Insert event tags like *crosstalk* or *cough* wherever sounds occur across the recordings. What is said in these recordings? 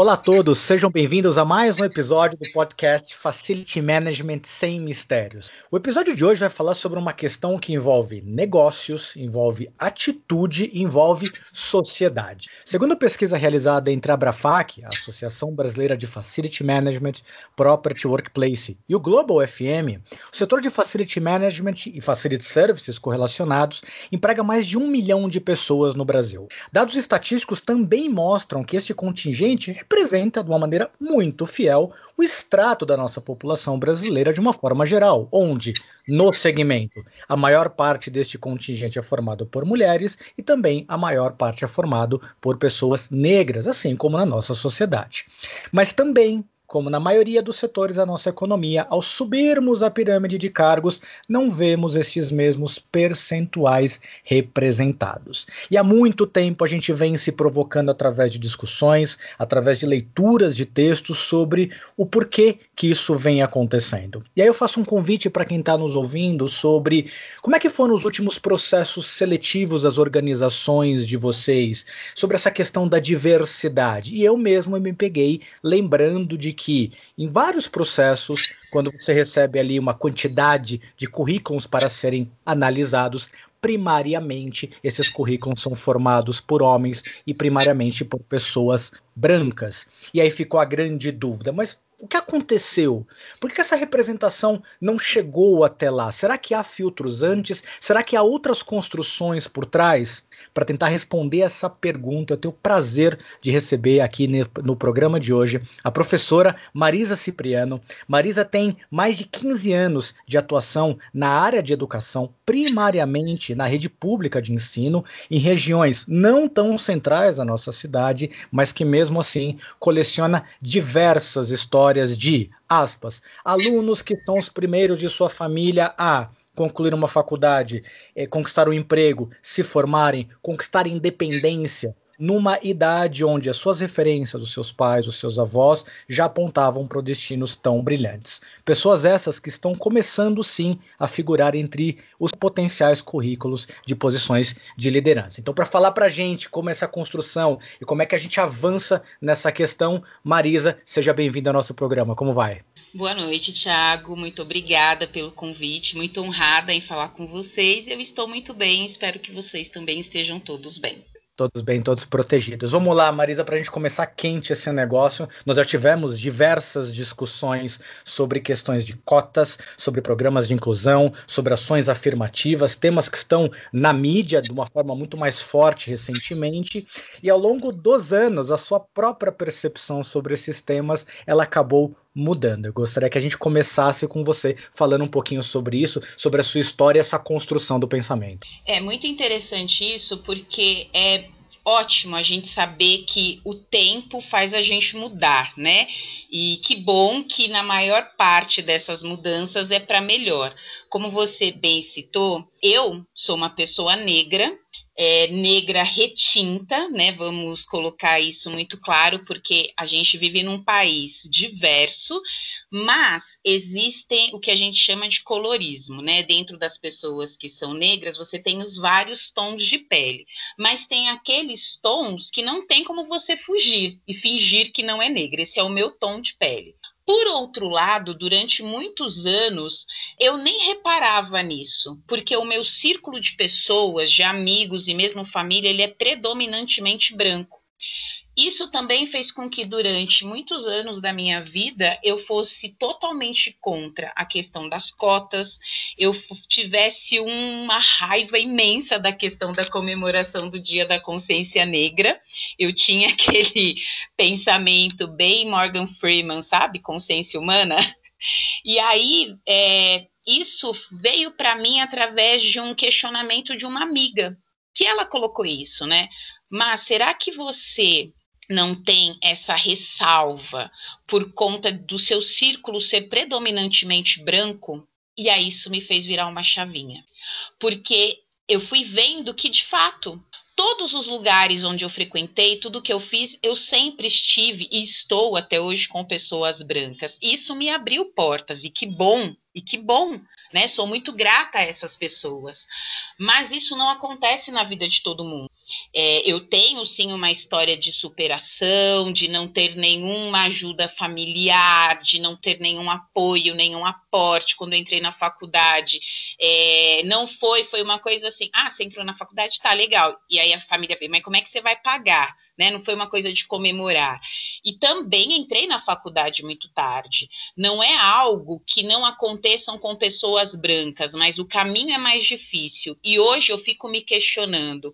Olá a todos, sejam bem-vindos a mais um episódio do podcast Facility Management Sem Mistérios. O episódio de hoje vai falar sobre uma questão que envolve negócios, envolve atitude envolve sociedade. Segundo a pesquisa realizada entre a Abrafac, a Associação Brasileira de Facility Management, Property Workplace, e o Global FM, o setor de Facility Management e Facility Services correlacionados emprega mais de um milhão de pessoas no Brasil. Dados estatísticos também mostram que este contingente representa, de uma maneira muito fiel, o extrato da nossa população brasileira de uma forma geral, onde, no segmento, a maior parte deste contingente é formado por mulheres e também a maior parte é formado por pessoas negras, assim como na nossa sociedade. Mas também como na maioria dos setores da nossa economia, ao subirmos a pirâmide de cargos, não vemos esses mesmos percentuais representados. E há muito tempo a gente vem se provocando através de discussões, através de leituras de textos sobre o porquê que isso vem acontecendo. E aí eu faço um convite para quem está nos ouvindo sobre como é que foram os últimos processos seletivos das organizações de vocês, sobre essa questão da diversidade. E eu mesmo me peguei lembrando de que em vários processos, quando você recebe ali uma quantidade de currículos para serem analisados, primariamente esses currículos são formados por homens e primariamente por pessoas brancas. E aí ficou a grande dúvida, mas o que aconteceu? Por que essa representação não chegou até lá? Será que há filtros antes? Será que há outras construções por trás? Para tentar responder essa pergunta, eu tenho o prazer de receber aqui no programa de hoje a professora Marisa Cipriano. Marisa tem mais de 15 anos de atuação na área de educação, primariamente na rede pública de ensino, em regiões não tão centrais da nossa cidade, mas que mesmo assim coleciona diversas histórias de, aspas, alunos que são os primeiros de sua família a concluir uma faculdade, é, conquistar um emprego, se formarem, conquistar independência, numa idade onde as suas referências, os seus pais, os seus avós já apontavam para destinos tão brilhantes. Pessoas essas que estão começando sim a figurar entre os potenciais currículos de posições de liderança. Então, para falar para a gente como é essa construção e como é que a gente avança nessa questão, Marisa, seja bem-vinda ao nosso programa. Como vai? Boa noite, Thiago. Muito obrigada pelo convite. Muito honrada em falar com vocês. Eu estou muito bem. Espero que vocês também estejam todos bem todos bem, todos protegidos. Vamos lá, Marisa, para a gente começar quente esse negócio. Nós já tivemos diversas discussões sobre questões de cotas, sobre programas de inclusão, sobre ações afirmativas, temas que estão na mídia de uma forma muito mais forte recentemente. E ao longo dos anos, a sua própria percepção sobre esses temas, ela acabou mudando. Eu gostaria que a gente começasse com você falando um pouquinho sobre isso, sobre a sua história, essa construção do pensamento. É muito interessante isso, porque é ótimo a gente saber que o tempo faz a gente mudar, né? E que bom que na maior parte dessas mudanças é para melhor. Como você bem citou, eu sou uma pessoa negra, é, negra retinta, né? Vamos colocar isso muito claro, porque a gente vive num país diverso, mas existem o que a gente chama de colorismo, né? Dentro das pessoas que são negras, você tem os vários tons de pele, mas tem aqueles tons que não tem como você fugir e fingir que não é negra. Esse é o meu tom de pele. Por outro lado, durante muitos anos, eu nem reparava nisso, porque o meu círculo de pessoas, de amigos e mesmo família, ele é predominantemente branco. Isso também fez com que durante muitos anos da minha vida eu fosse totalmente contra a questão das cotas, eu tivesse uma raiva imensa da questão da comemoração do Dia da Consciência Negra. Eu tinha *laughs* aquele pensamento bem Morgan Freeman, sabe? Consciência humana. E aí, é, isso veio para mim através de um questionamento de uma amiga, que ela colocou isso, né? Mas será que você não tem essa ressalva por conta do seu círculo ser predominantemente branco, e aí isso me fez virar uma chavinha. Porque eu fui vendo que, de fato, todos os lugares onde eu frequentei, tudo que eu fiz, eu sempre estive e estou até hoje com pessoas brancas. Isso me abriu portas, e que bom, e que bom, né? Sou muito grata a essas pessoas. Mas isso não acontece na vida de todo mundo. É, eu tenho sim uma história de superação, de não ter nenhuma ajuda familiar, de não ter nenhum apoio, nenhum aporte quando entrei na faculdade. É, não foi, foi uma coisa assim: ah, você entrou na faculdade, tá legal. E aí a família veio, mas como é que você vai pagar? Né? Não foi uma coisa de comemorar. E também entrei na faculdade muito tarde. Não é algo que não aconteçam com pessoas brancas, mas o caminho é mais difícil. E hoje eu fico me questionando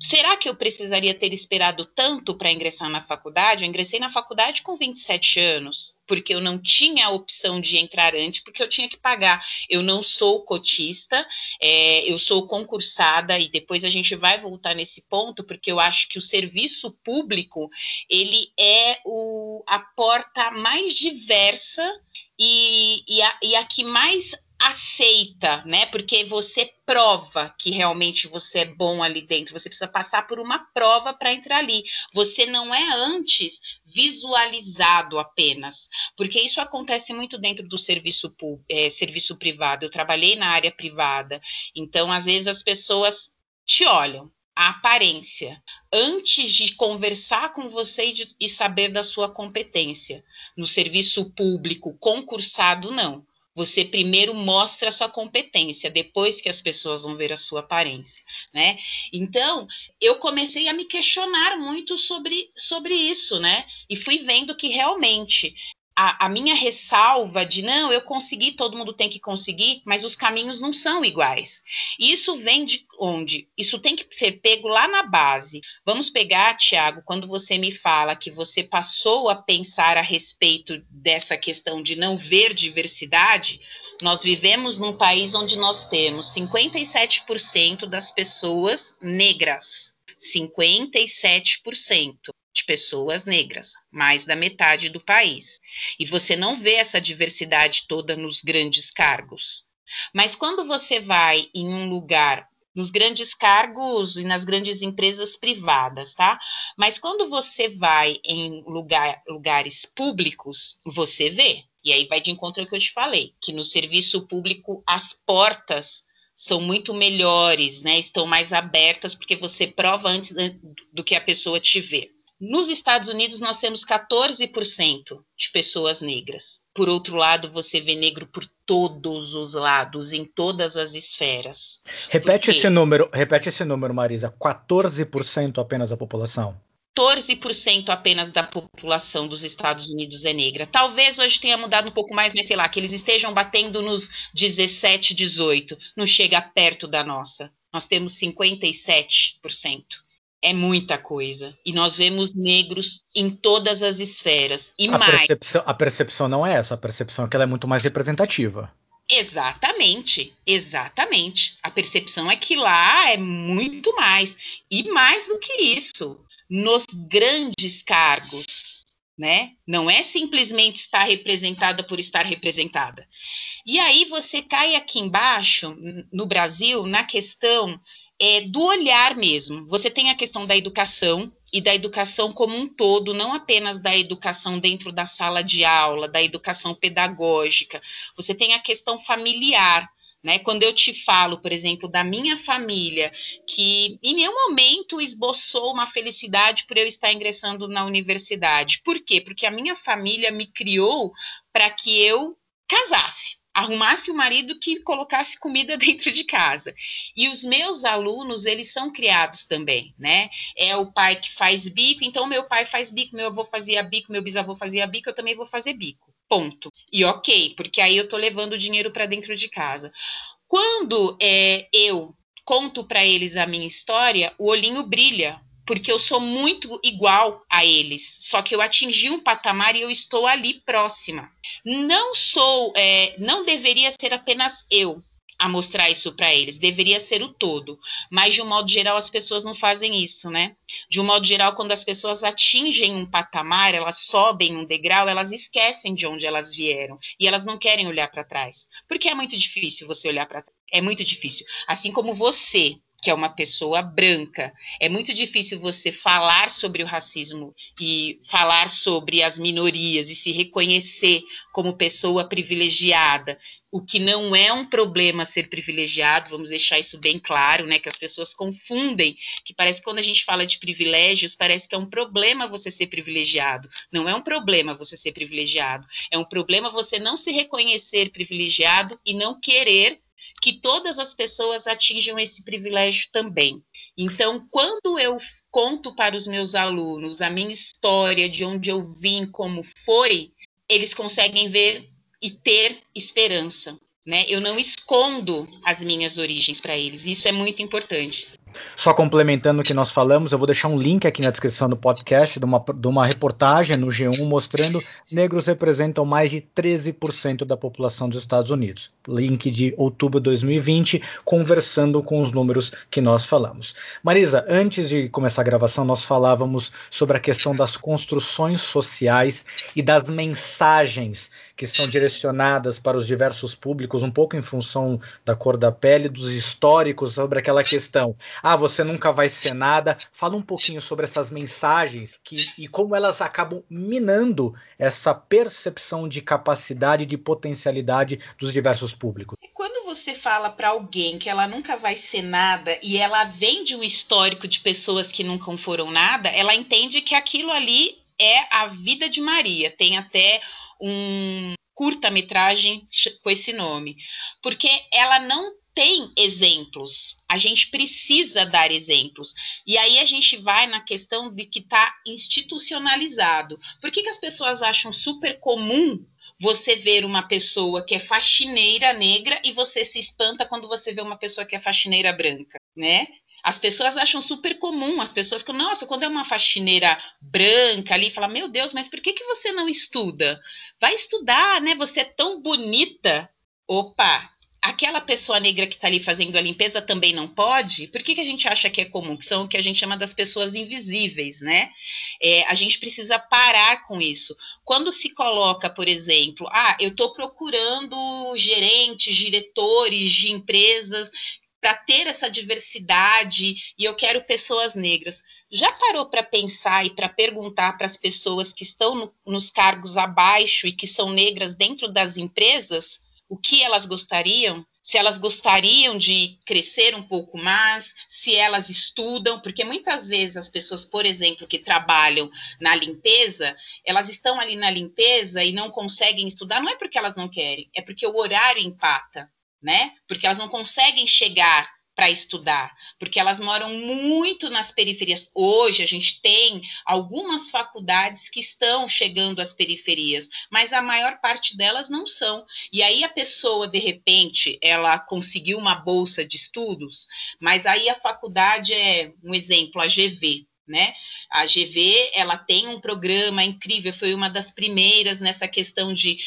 será que eu precisaria ter esperado tanto para ingressar na faculdade? Eu ingressei na faculdade com 27 anos, porque eu não tinha a opção de entrar antes, porque eu tinha que pagar. Eu não sou cotista, é, eu sou concursada, e depois a gente vai voltar nesse ponto, porque eu acho que o serviço público, ele é o, a porta mais diversa e, e, a, e a que mais aceita, né? Porque você prova que realmente você é bom ali dentro. Você precisa passar por uma prova para entrar ali. Você não é antes visualizado apenas, porque isso acontece muito dentro do serviço é, serviço privado. Eu trabalhei na área privada, então às vezes as pessoas te olham, a aparência, antes de conversar com você e, de, e, saber da sua competência. No serviço público concursado, não. Você primeiro mostra a sua competência, depois que as pessoas vão ver a sua aparência, né? Então, eu comecei a me questionar muito sobre, sobre isso, né? E fui vendo que realmente a, a, minha ressalva de não, eu consegui, todo mundo tem que conseguir, mas os caminhos não são iguais. E isso vem de onde? Isso tem que ser pego lá na base. Vamos pegar, Tiago, quando você me fala que você passou a pensar a respeito dessa questão de não ver diversidade, nós vivemos num país onde nós temos 57% das pessoas negras. 57% de pessoas negras, mais da metade do país. E você não vê essa diversidade toda nos grandes cargos. Mas quando você vai em um lugar nos grandes cargos e nas grandes empresas privadas, tá? Mas quando você vai em lugar, lugares públicos, você vê. E aí vai de encontro ao que eu te falei, que no serviço público as portas são muito melhores, né? Estão mais abertas porque você prova antes do que a pessoa te vê. Nos Estados Unidos, nós temos 14% de pessoas negras. Por outro lado, você vê negro por todos os lados, em todas as esferas. Repete esse número, repete esse número, Marisa. 14% apenas da população. 14% apenas da população dos Estados Unidos é negra. Talvez hoje tenha mudado um pouco mais, mas sei lá, que eles estejam batendo nos 17, 18. Não chega perto da nossa. Nós temos 57% é muita coisa. E nós vemos negros em todas as esferas. E a mais. Percepção, a percepção não é essa, a percepção é que ela é muito mais representativa. Exatamente, exatamente. A percepção é que lá é muito mais. E mais do que isso, nos grandes cargos, né? Não é simplesmente estar representada por estar representada. E aí você cai aqui embaixo, no Brasil, na questão é, do olhar mesmo. Você tem a questão da educação e da educação como um todo, não apenas da educação dentro da sala de aula, da educação pedagógica. Você tem a questão familiar. Né? Quando eu te falo, por exemplo, da minha família, que em nenhum momento esboçou uma felicidade por eu estar ingressando na universidade. Por quê? Porque a minha família me criou para que eu casasse arrumasse o marido que colocasse comida *laughs* dentro de casa. E os meus alunos, eles são criados também, né? É o pai que faz bico, então meu pai faz bico, meu avô fazia bico, meu bisavô fazia bico, eu também vou fazer bico. Ponto. E ok, porque aí eu tô levando o dinheiro para dentro de casa. Quando é, eu conto para eles a minha história, o olhinho brilha, porque eu sou muito igual a eles, só que eu atingi um patamar e eu estou ali próxima. Não sou, é, não deveria ser apenas eu a mostrar isso para eles, deveria ser o todo, mas de um modo geral as pessoas não fazem isso, né? De um modo geral, quando as pessoas atingem um patamar, elas sobem um degrau, elas esquecem de onde elas vieram e elas não querem olhar para trás, porque é muito difícil você olhar para trás, é muito difícil. Assim como você que é uma pessoa branca. É muito difícil você falar sobre o racismo e falar sobre as minorias e se reconhecer como pessoa privilegiada, o que não é um problema ser privilegiado, vamos deixar isso bem claro, né? Que as pessoas confundem, que parece que quando a gente fala de privilégios, parece que é um problema você ser privilegiado. Não é um problema você ser privilegiado, é um problema você não se reconhecer privilegiado e não querer que todas as pessoas atinjam esse privilégio também. Então, quando eu conto para os meus alunos a minha história, de onde eu vim, como foi, eles conseguem ver e ter esperança. Né? Eu não escondo as minhas origens para eles, isso é muito importante. Só complementando o que nós falamos, eu vou deixar um link aqui na descrição do podcast de uma, de uma reportagem no G1 mostrando negros representam mais de 13% da população dos Estados Unidos. Link de outubro de 2020, conversando com os números que nós falamos. Marisa, antes de começar a gravação, nós falávamos sobre a questão das construções sociais e das mensagens que são direcionadas para os diversos públicos, um pouco em função da cor da pele, dos históricos sobre aquela questão ah, você nunca vai ser nada. Fala um pouquinho sobre essas mensagens que, e como elas acabam minando essa percepção de capacidade, de potencialidade dos diversos públicos. Quando você fala para alguém que ela nunca vai ser nada e ela vem de um histórico de pessoas que nunca foram nada, ela entende que aquilo ali é a vida de Maria. Tem até um curta-metragem com esse nome, porque ela não tem exemplos. A gente precisa dar exemplos. E aí a gente vai na questão de que está institucionalizado. Por que, que as pessoas acham super comum você ver uma pessoa que é faxineira negra e você se espanta quando você vê uma pessoa que é faxineira branca, né? As pessoas acham super comum, as pessoas que, nossa, quando é uma faxineira branca ali, fala, meu Deus, mas por que, que você não estuda? Vai estudar, né? Você é tão bonita. Opa, aquela pessoa negra que está ali fazendo a limpeza também não pode? Por que, que a gente acha que é comum? Que são o que a gente chama das pessoas invisíveis, né? É, a gente precisa parar com isso. Quando se coloca, por exemplo, ah, eu estou procurando gerentes, diretores de empresas para ter essa diversidade e eu quero pessoas negras. Já parou para pensar e para perguntar para as pessoas que estão no, nos cargos abaixo e que são negras dentro das empresas? O que elas gostariam, se elas gostariam de crescer um pouco mais, se elas estudam, porque muitas vezes as pessoas, por exemplo, que trabalham na limpeza, elas estão ali na limpeza e não conseguem estudar, não é porque elas não querem, é porque o horário empata, né? Porque elas não conseguem chegar para estudar, porque elas moram muito nas periferias. Hoje a gente tem algumas faculdades que estão chegando às periferias, mas a maior parte delas não são. E aí a pessoa, de repente, ela conseguiu uma bolsa de estudos, mas aí a faculdade é um exemplo, a GV, né? A GV, ela tem um programa incrível, foi uma das primeiras nessa questão de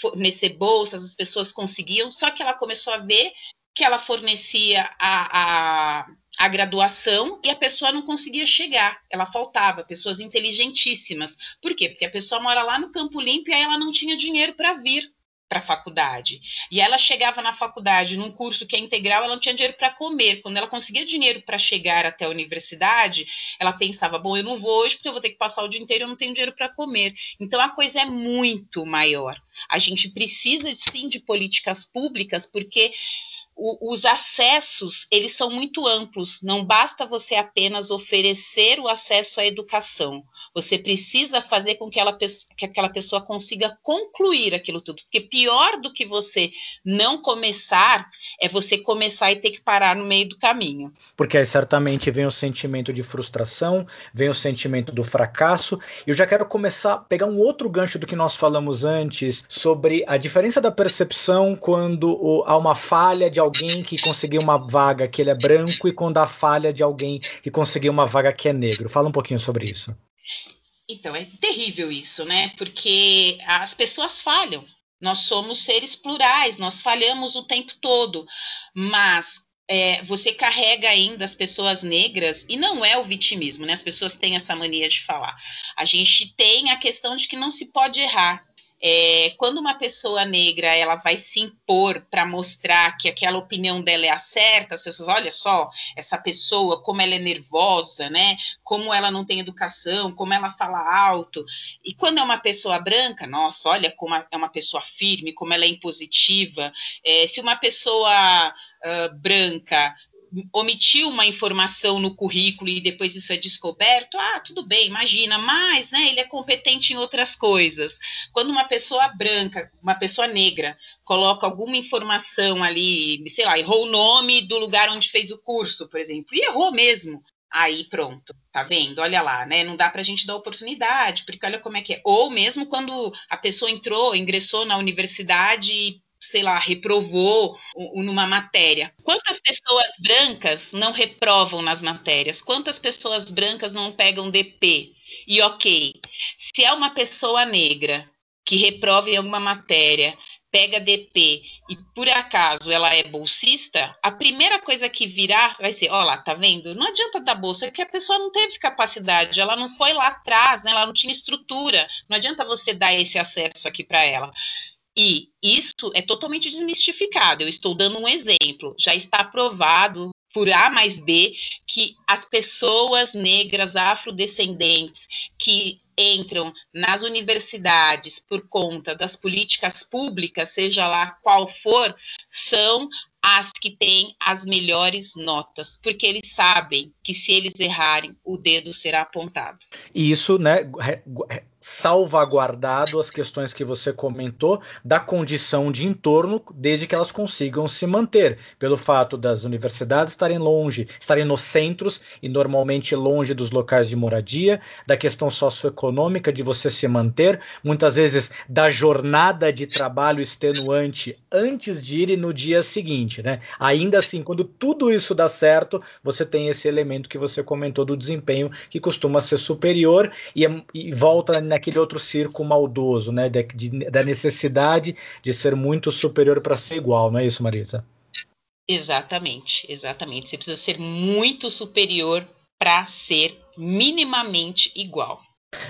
fornecer bolsas, as pessoas conseguiam, só que ela começou a ver que ela fornecia a, a, a, graduação e a pessoa não conseguia chegar, ela faltava, pessoas inteligentíssimas. Por quê? Porque a pessoa mora lá no Campo Limpo e aí ela não tinha dinheiro para vir para a faculdade. E ela chegava na faculdade num curso que é integral, ela não tinha dinheiro para comer. Quando ela conseguia dinheiro para chegar até a universidade, ela pensava: bom, eu não vou hoje porque eu vou ter que passar o dia inteiro, eu não tenho dinheiro para comer. Então a coisa é muito maior. A gente precisa sim de políticas públicas porque o, os acessos eles são muito amplos. Não basta você apenas oferecer o acesso à educação. Você precisa fazer com que, ela, que aquela pessoa consiga concluir aquilo tudo. Porque pior do que você não começar é você começar e ter que parar no meio do caminho. Porque aí certamente vem o sentimento de frustração, vem o sentimento do fracasso. Eu já quero começar a pegar um outro gancho do que nós falamos antes sobre a diferença da percepção quando há uma falha de alguém que conseguiu uma vaga que ele é branco e quando a falha de alguém que conseguiu uma vaga que é negro. Fala um pouquinho sobre isso. Então, é terrível isso, né? Porque as pessoas falham. Nós somos seres plurais, nós falhamos o tempo todo. Mas é, você carrega ainda as pessoas negras, e não é o vitimismo, né? As pessoas têm essa mania de falar. A gente tem a questão de que não se pode errar É, quando uma pessoa negra ela vai se impor para mostrar que aquela opinião dela é a certa, as pessoas, olha só, essa pessoa, como ela é nervosa, né? Como ela não tem educação, como ela fala alto. E quando é uma pessoa branca, nossa, olha como é uma pessoa firme, como ela é impositiva. É, se uma pessoa uh, branca omitiu uma informação no currículo e depois isso é descoberto, ah, tudo bem, imagina, mas né, ele é competente em outras coisas. Quando uma pessoa branca, uma pessoa negra, coloca alguma informação ali, sei lá, errou o nome do lugar onde fez o curso, por exemplo, e errou mesmo. Aí pronto, tá vendo? Olha lá, né? Não dá para a gente dar oportunidade, porque olha como é que é. Ou mesmo quando a pessoa entrou, ingressou na universidade sei lá, reprovou numa matéria. Quantas pessoas brancas não reprovam nas matérias? Quantas pessoas brancas não pegam DP? E ok, se é uma pessoa negra que reprova em alguma matéria, pega DP e por acaso ela é bolsista, a primeira coisa que virá vai ser, ó lá, tá vendo? Não adianta dar bolsa, que a pessoa não teve capacidade, ela não foi lá atrás, né? Ela não tinha estrutura. Não adianta você dar esse acesso aqui para ela. E isso é totalmente desmistificado. Eu estou dando um exemplo. Já está provado por A mais B que as pessoas negras afrodescendentes que entram nas universidades por conta das políticas públicas, seja lá qual for, são as que têm as melhores notas, porque eles sabem que se eles errarem, o dedo será apontado. E isso, né, salvaguardado as questões que você comentou da condição de entorno, desde que elas consigam se manter, pelo fato das universidades estarem longe, estarem nos centros e normalmente longe dos locais de moradia, da questão socioeconômica de você se manter, muitas vezes da jornada de trabalho extenuante antes de ir no dia seguinte, né? Ainda assim, quando tudo isso dá certo, você tem esse elemento que você comentou do desempenho que costuma ser superior e, é, e volta naquele outro circo maldoso, né? De, de, da necessidade de ser muito superior para ser igual, não é isso, Marisa? Exatamente, exatamente. Você precisa ser muito superior para ser minimamente igual.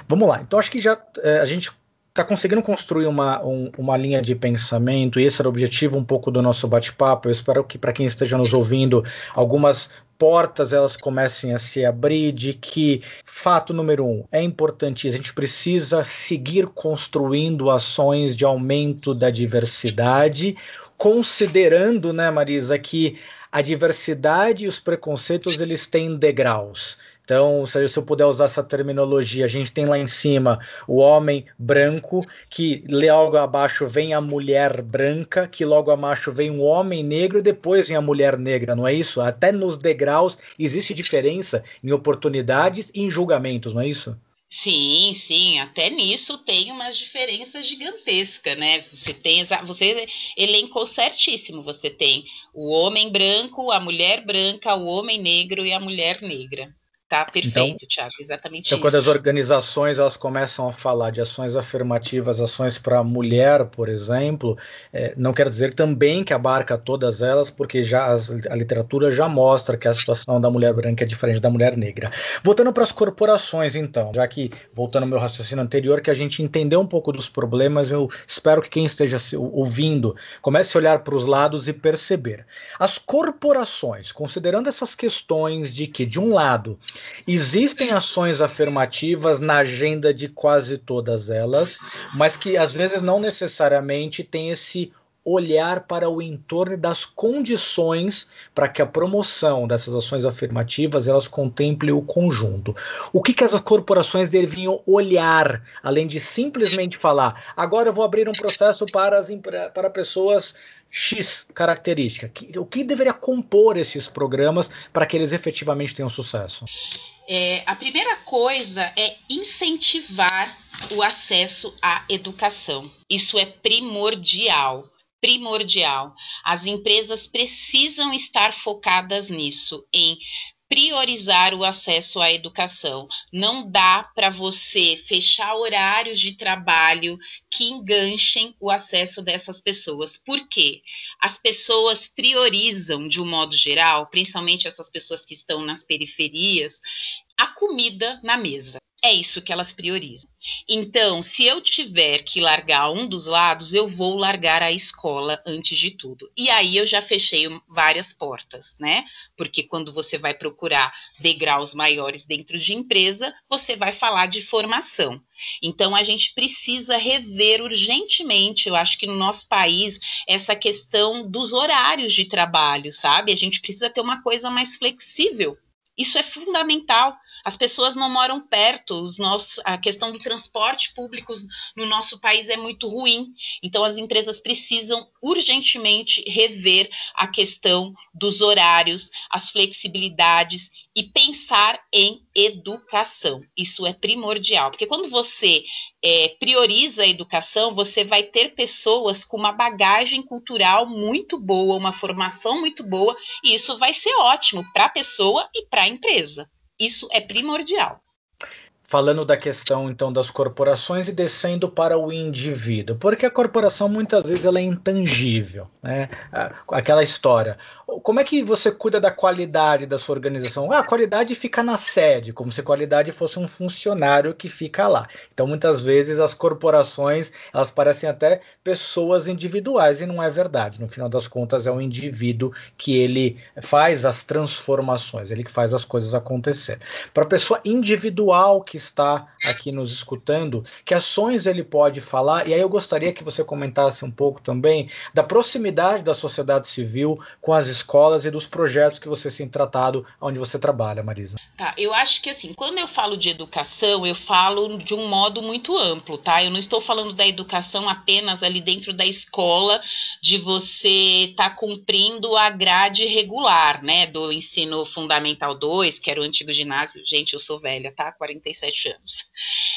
Vamos lá. Então acho que já é, a gente está conseguindo construir uma, um, uma linha de pensamento, e esse era o objetivo um pouco do nosso bate-papo. Eu espero que para quem esteja nos ouvindo, algumas portas elas comecem a se abrir de que fato número um é importante a gente precisa seguir construindo ações de aumento da diversidade considerando né Marisa que a diversidade e os preconceitos eles têm degraus então, se eu puder usar essa terminologia, a gente tem lá em cima o homem branco, que logo abaixo vem a mulher branca, que logo abaixo vem o homem negro e depois vem a mulher negra, não é isso? Até nos degraus existe diferença em oportunidades e em julgamentos, não é isso? Sim, sim, até nisso tem umas diferenças gigantescas, né? Você tem, você elencou certíssimo, você tem o homem branco, a mulher branca, o homem negro e a mulher negra. Tá perfeito, então, Thiago, exatamente então, isso. Quando as organizações elas começam a falar de ações afirmativas, ações para a mulher, por exemplo, é, não quer dizer também que abarca todas elas, porque já as, a literatura já mostra que a situação da mulher branca é diferente da mulher negra. Voltando para as corporações, então, já que, voltando ao meu raciocínio anterior, que a gente entendeu um pouco dos problemas, eu espero que quem esteja ouvindo comece a olhar para os lados e perceber. As corporações, considerando essas questões de que, de um lado, Existem ações afirmativas na agenda de quase todas elas, mas que às vezes não necessariamente tem esse olhar para o entorno das condições para que a promoção dessas ações afirmativas elas contemple o conjunto. O que, que as corporações deviam olhar, além de simplesmente falar, agora eu vou abrir um processo para, as, para pessoas X característica? O que deveria compor esses programas para que eles efetivamente tenham sucesso? É, a primeira coisa é incentivar o acesso à educação. Isso é primordial. Primordial. As empresas precisam estar focadas nisso, em priorizar o acesso à educação. Não dá para você fechar horários de trabalho que enganchem o acesso dessas pessoas. Por quê? As pessoas priorizam, de um modo geral, principalmente essas pessoas que estão nas periferias, a comida na mesa. É isso que elas priorizam. Então, se eu tiver que largar um dos lados, eu vou largar a escola antes de tudo. E aí eu já fechei várias portas, né? Porque quando você vai procurar degraus maiores dentro de empresa, você vai falar de formação. Então, a gente precisa rever urgentemente, eu acho que no nosso país, essa questão dos horários de trabalho, sabe? A gente precisa ter uma coisa mais flexível isso é fundamental. As pessoas não moram perto, os nossos, a questão do transporte público no nosso país é muito ruim. Então, as empresas precisam urgentemente rever a questão dos horários, as flexibilidades e pensar em educação. Isso é primordial, porque quando você é, prioriza a educação, você vai ter pessoas com uma bagagem cultural muito boa, uma formação muito boa, e isso vai ser ótimo para a pessoa e para a empresa. Isso é primordial falando da questão então das corporações e descendo para o indivíduo, porque a corporação muitas vezes ela é intangível, né? Aquela história. Como é que você cuida da qualidade da sua organização? Ah, a qualidade fica na sede, como se a qualidade fosse um funcionário que fica lá. Então muitas vezes as corporações elas parecem até pessoas individuais e não é verdade. No final das contas é o indivíduo que ele faz as transformações, ele que faz as coisas acontecer. Para a pessoa individual que está aqui nos escutando, que ações ele pode falar, e aí eu gostaria que você comentasse um pouco também da proximidade da sociedade civil com as escolas e dos projetos que você tem tratado onde você trabalha, Marisa. Tá, eu acho que assim, quando eu falo de educação, eu falo de um modo muito amplo, tá? Eu não estou falando da educação apenas ali dentro da escola, de você estar tá cumprindo a grade regular, né, do ensino fundamental 2, que era o antigo ginásio. Gente, eu sou velha, tá? 47 17 anos,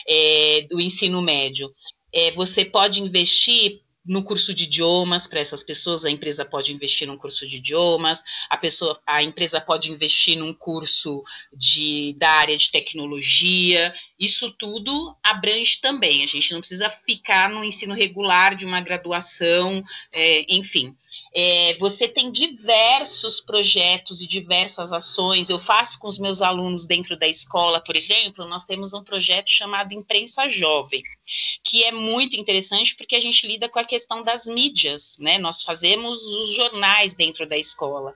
é, do ensino médio. É, você pode investir no curso de idiomas para essas pessoas, a empresa pode investir num curso de idiomas, a pessoa, a empresa pode investir num curso de, da área de tecnologia, isso tudo abrange também. A gente não precisa ficar no ensino regular de uma graduação, é, enfim. É, você tem diversos projetos e diversas ações. Eu faço com os meus alunos dentro da escola, por exemplo, nós temos um projeto chamado Imprensa Jovem, que é muito interessante porque a gente lida com a questão das mídias, né? Nós fazemos os jornais dentro da escola.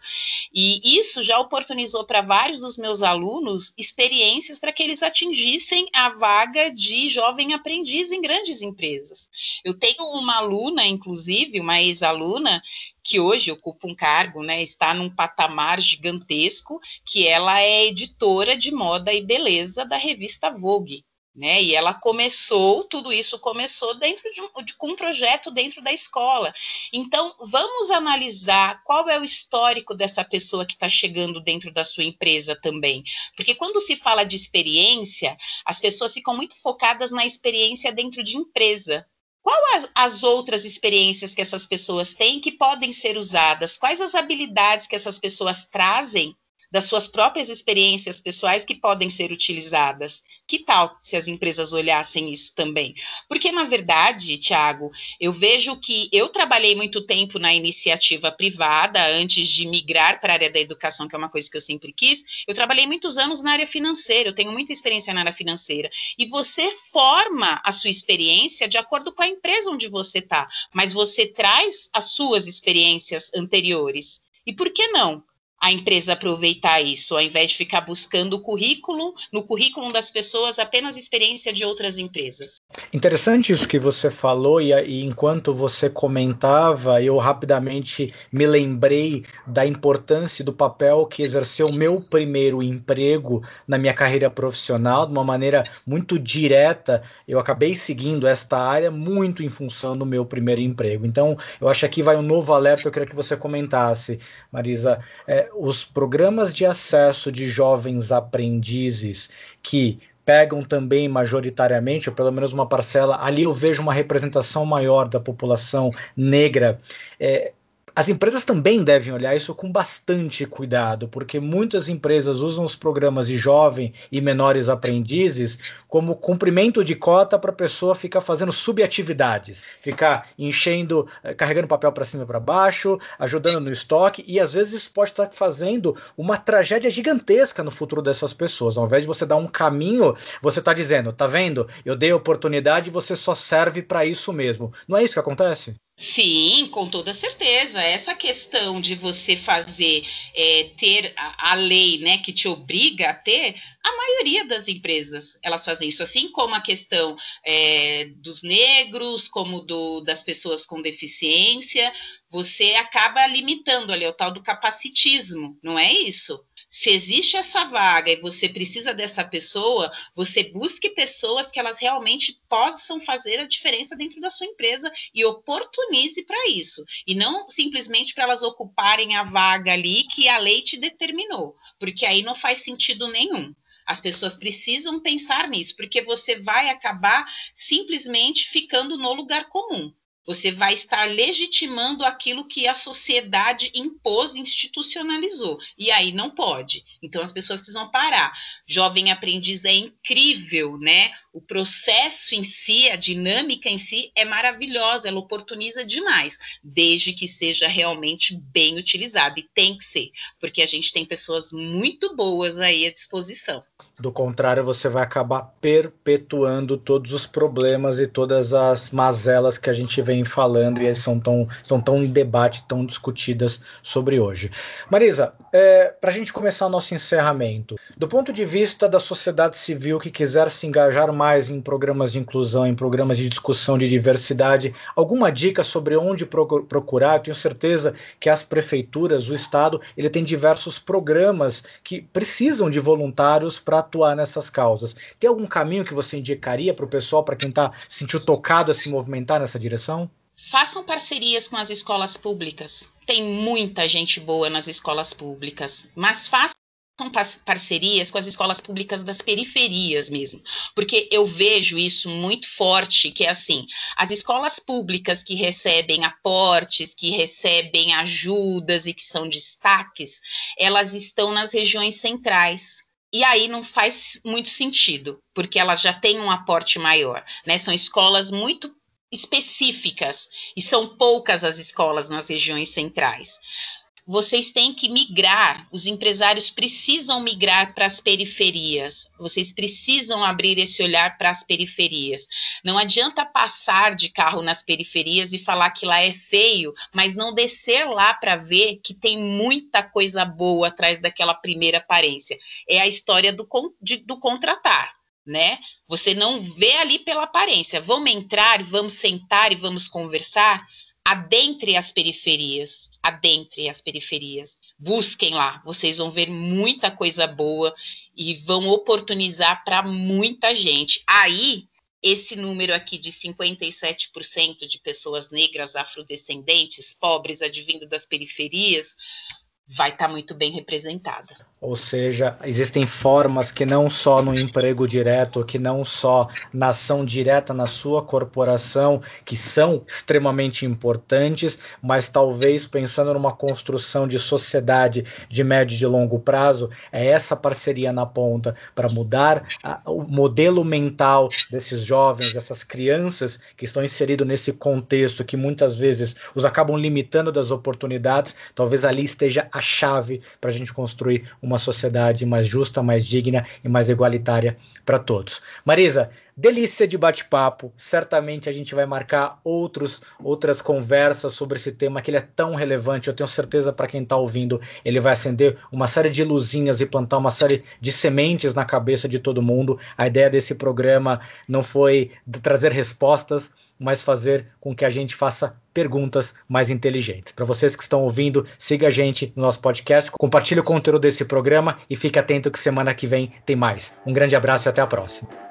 E isso já oportunizou para vários dos meus alunos experiências para que eles atingissem a vaga de jovem aprendiz em grandes empresas. Eu tenho uma aluna, inclusive, uma ex-aluna, que hoje ocupa um cargo, né, está num patamar gigantesco, que ela é editora de moda e beleza da revista Vogue né? E ela começou, tudo isso começou dentro de, um, de, com um projeto dentro da escola. Então, vamos analisar qual é o histórico dessa pessoa que está chegando dentro da sua empresa também. Porque quando se fala de experiência, as pessoas ficam muito focadas na experiência dentro de empresa. Qual as, as outras experiências que essas pessoas têm que podem ser usadas? Quais as habilidades que essas pessoas trazem das suas próprias experiências pessoais que podem ser utilizadas. Que tal se as empresas olhassem isso também? Porque, na verdade, Tiago, eu vejo que eu trabalhei muito tempo na iniciativa privada antes de migrar para a área da educação, que é uma coisa que eu sempre quis. Eu trabalhei muitos anos na área financeira, eu tenho muita experiência na área financeira. E você forma a sua experiência de acordo com a empresa onde você está, mas você traz as suas experiências anteriores. E por que não? A empresa aproveitar isso, ao invés de ficar buscando o currículo, no currículo das pessoas apenas experiência de outras empresas. Interessante isso que você falou, e, e enquanto você comentava, eu rapidamente me lembrei da importância do papel que exerceu o meu primeiro emprego na minha carreira profissional, de uma maneira muito direta. Eu acabei seguindo esta área muito em função do meu primeiro emprego. Então, eu acho que aqui vai um novo alerta, eu queria que você comentasse, Marisa. É, os programas de acesso de jovens aprendizes que pegam também majoritariamente, ou pelo menos uma parcela, ali eu vejo uma representação maior da população negra. É, as empresas também devem olhar isso com bastante cuidado, porque muitas empresas usam os programas de jovem e menores aprendizes como cumprimento de cota para a pessoa ficar fazendo subatividades, ficar enchendo, eh, carregando papel para cima e para baixo, ajudando no estoque, e às vezes isso pode estar fazendo uma tragédia gigantesca no futuro dessas pessoas. Ao invés de você dar um caminho, você está dizendo, tá vendo? Eu dei oportunidade e você só serve para isso mesmo. Não é isso que acontece? Sim, com toda certeza. Essa questão de você fazer é, ter a, a, lei, né, que te obriga a ter, a maioria das empresas elas fazem isso, assim como a questão é, dos negros, como do, das pessoas com deficiência, você acaba limitando ali o tal do capacitismo, não é isso? Se existe essa vaga e você precisa dessa pessoa, você busque pessoas que elas realmente possam fazer a diferença dentro da sua empresa e oportunize para isso. E não simplesmente para elas ocuparem a vaga ali que a lei te determinou, porque aí não faz sentido nenhum. As pessoas precisam pensar nisso, porque você vai acabar simplesmente ficando no lugar comum. Você vai estar legitimando aquilo que a sociedade impôs, institucionalizou. E aí não pode. Então as pessoas precisam parar. Jovem aprendiz é incrível, né? O processo em si, a dinâmica em si é maravilhosa, ela oportuniza demais, desde que seja realmente bem utilizado. E tem que ser, porque a gente tem pessoas muito boas aí à disposição. Do contrário, você vai acabar perpetuando todos os problemas e todas as mazelas que a gente vem falando e são tão, são tão em debate, tão discutidas sobre hoje. Marisa, é, para a gente começar o nosso encerramento, do ponto de vista da sociedade civil que quiser se engajar mais em programas de inclusão, em programas de discussão de diversidade, alguma dica sobre onde procurar? Eu tenho certeza que as prefeituras, o Estado, ele tem diversos programas que precisam de voluntários para atuar nessas causas. Tem algum caminho que você indicaria para o pessoal, para quem está sentiu tocado a se movimentar nessa direção? Façam parcerias com as escolas públicas. Tem muita gente boa nas escolas públicas, mas façam parcerias com as escolas públicas das periferias mesmo, porque eu vejo isso muito forte, que é assim, as escolas públicas que recebem aportes, que recebem ajudas e que são destaques, elas estão nas regiões centrais, e aí não faz muito sentido, porque elas já têm um aporte maior, né? São escolas muito específicas e são poucas as escolas nas regiões centrais vocês têm que migrar, os empresários precisam migrar para as periferias, vocês precisam abrir esse olhar para as periferias. Não adianta passar de carro nas periferias e falar que lá é feio, mas não descer lá para ver que tem muita coisa boa atrás daquela primeira aparência. É a história do, de, do contratar. Né? Você não vê ali pela aparência. Vamos entrar, vamos sentar e vamos conversar adentre as periferias, adentre as periferias. Busquem lá, vocês vão ver muita coisa boa e vão oportunizar para muita gente. Aí, esse número aqui de 57% de pessoas negras afrodescendentes, pobres, advindo das periferias, vai estar tá muito bem representada. Ou seja, existem formas que não só no emprego direto, que não só na ação direta na sua corporação, que são extremamente importantes, mas talvez pensando numa construção de sociedade de médio e de longo prazo, é essa parceria na ponta para mudar a, o modelo mental desses jovens, dessas crianças que estão inseridos nesse contexto que muitas vezes os acabam limitando das oportunidades, talvez ali esteja a chave para a gente construir uma sociedade mais justa, mais digna e mais igualitária para todos. Marisa, delícia de bate-papo. Certamente a gente vai marcar outros, outras conversas sobre esse tema que ele é tão relevante. Eu tenho certeza para quem está ouvindo, ele vai acender uma série de luzinhas e plantar uma série de sementes na cabeça de todo mundo. A ideia desse programa não foi trazer respostas, mas fazer com que a gente faça perguntas mais inteligentes. Para vocês que estão ouvindo, siga a gente no nosso podcast, compartilhe o conteúdo desse programa e fique atento que semana que vem tem mais. Um grande abraço e até a próxima.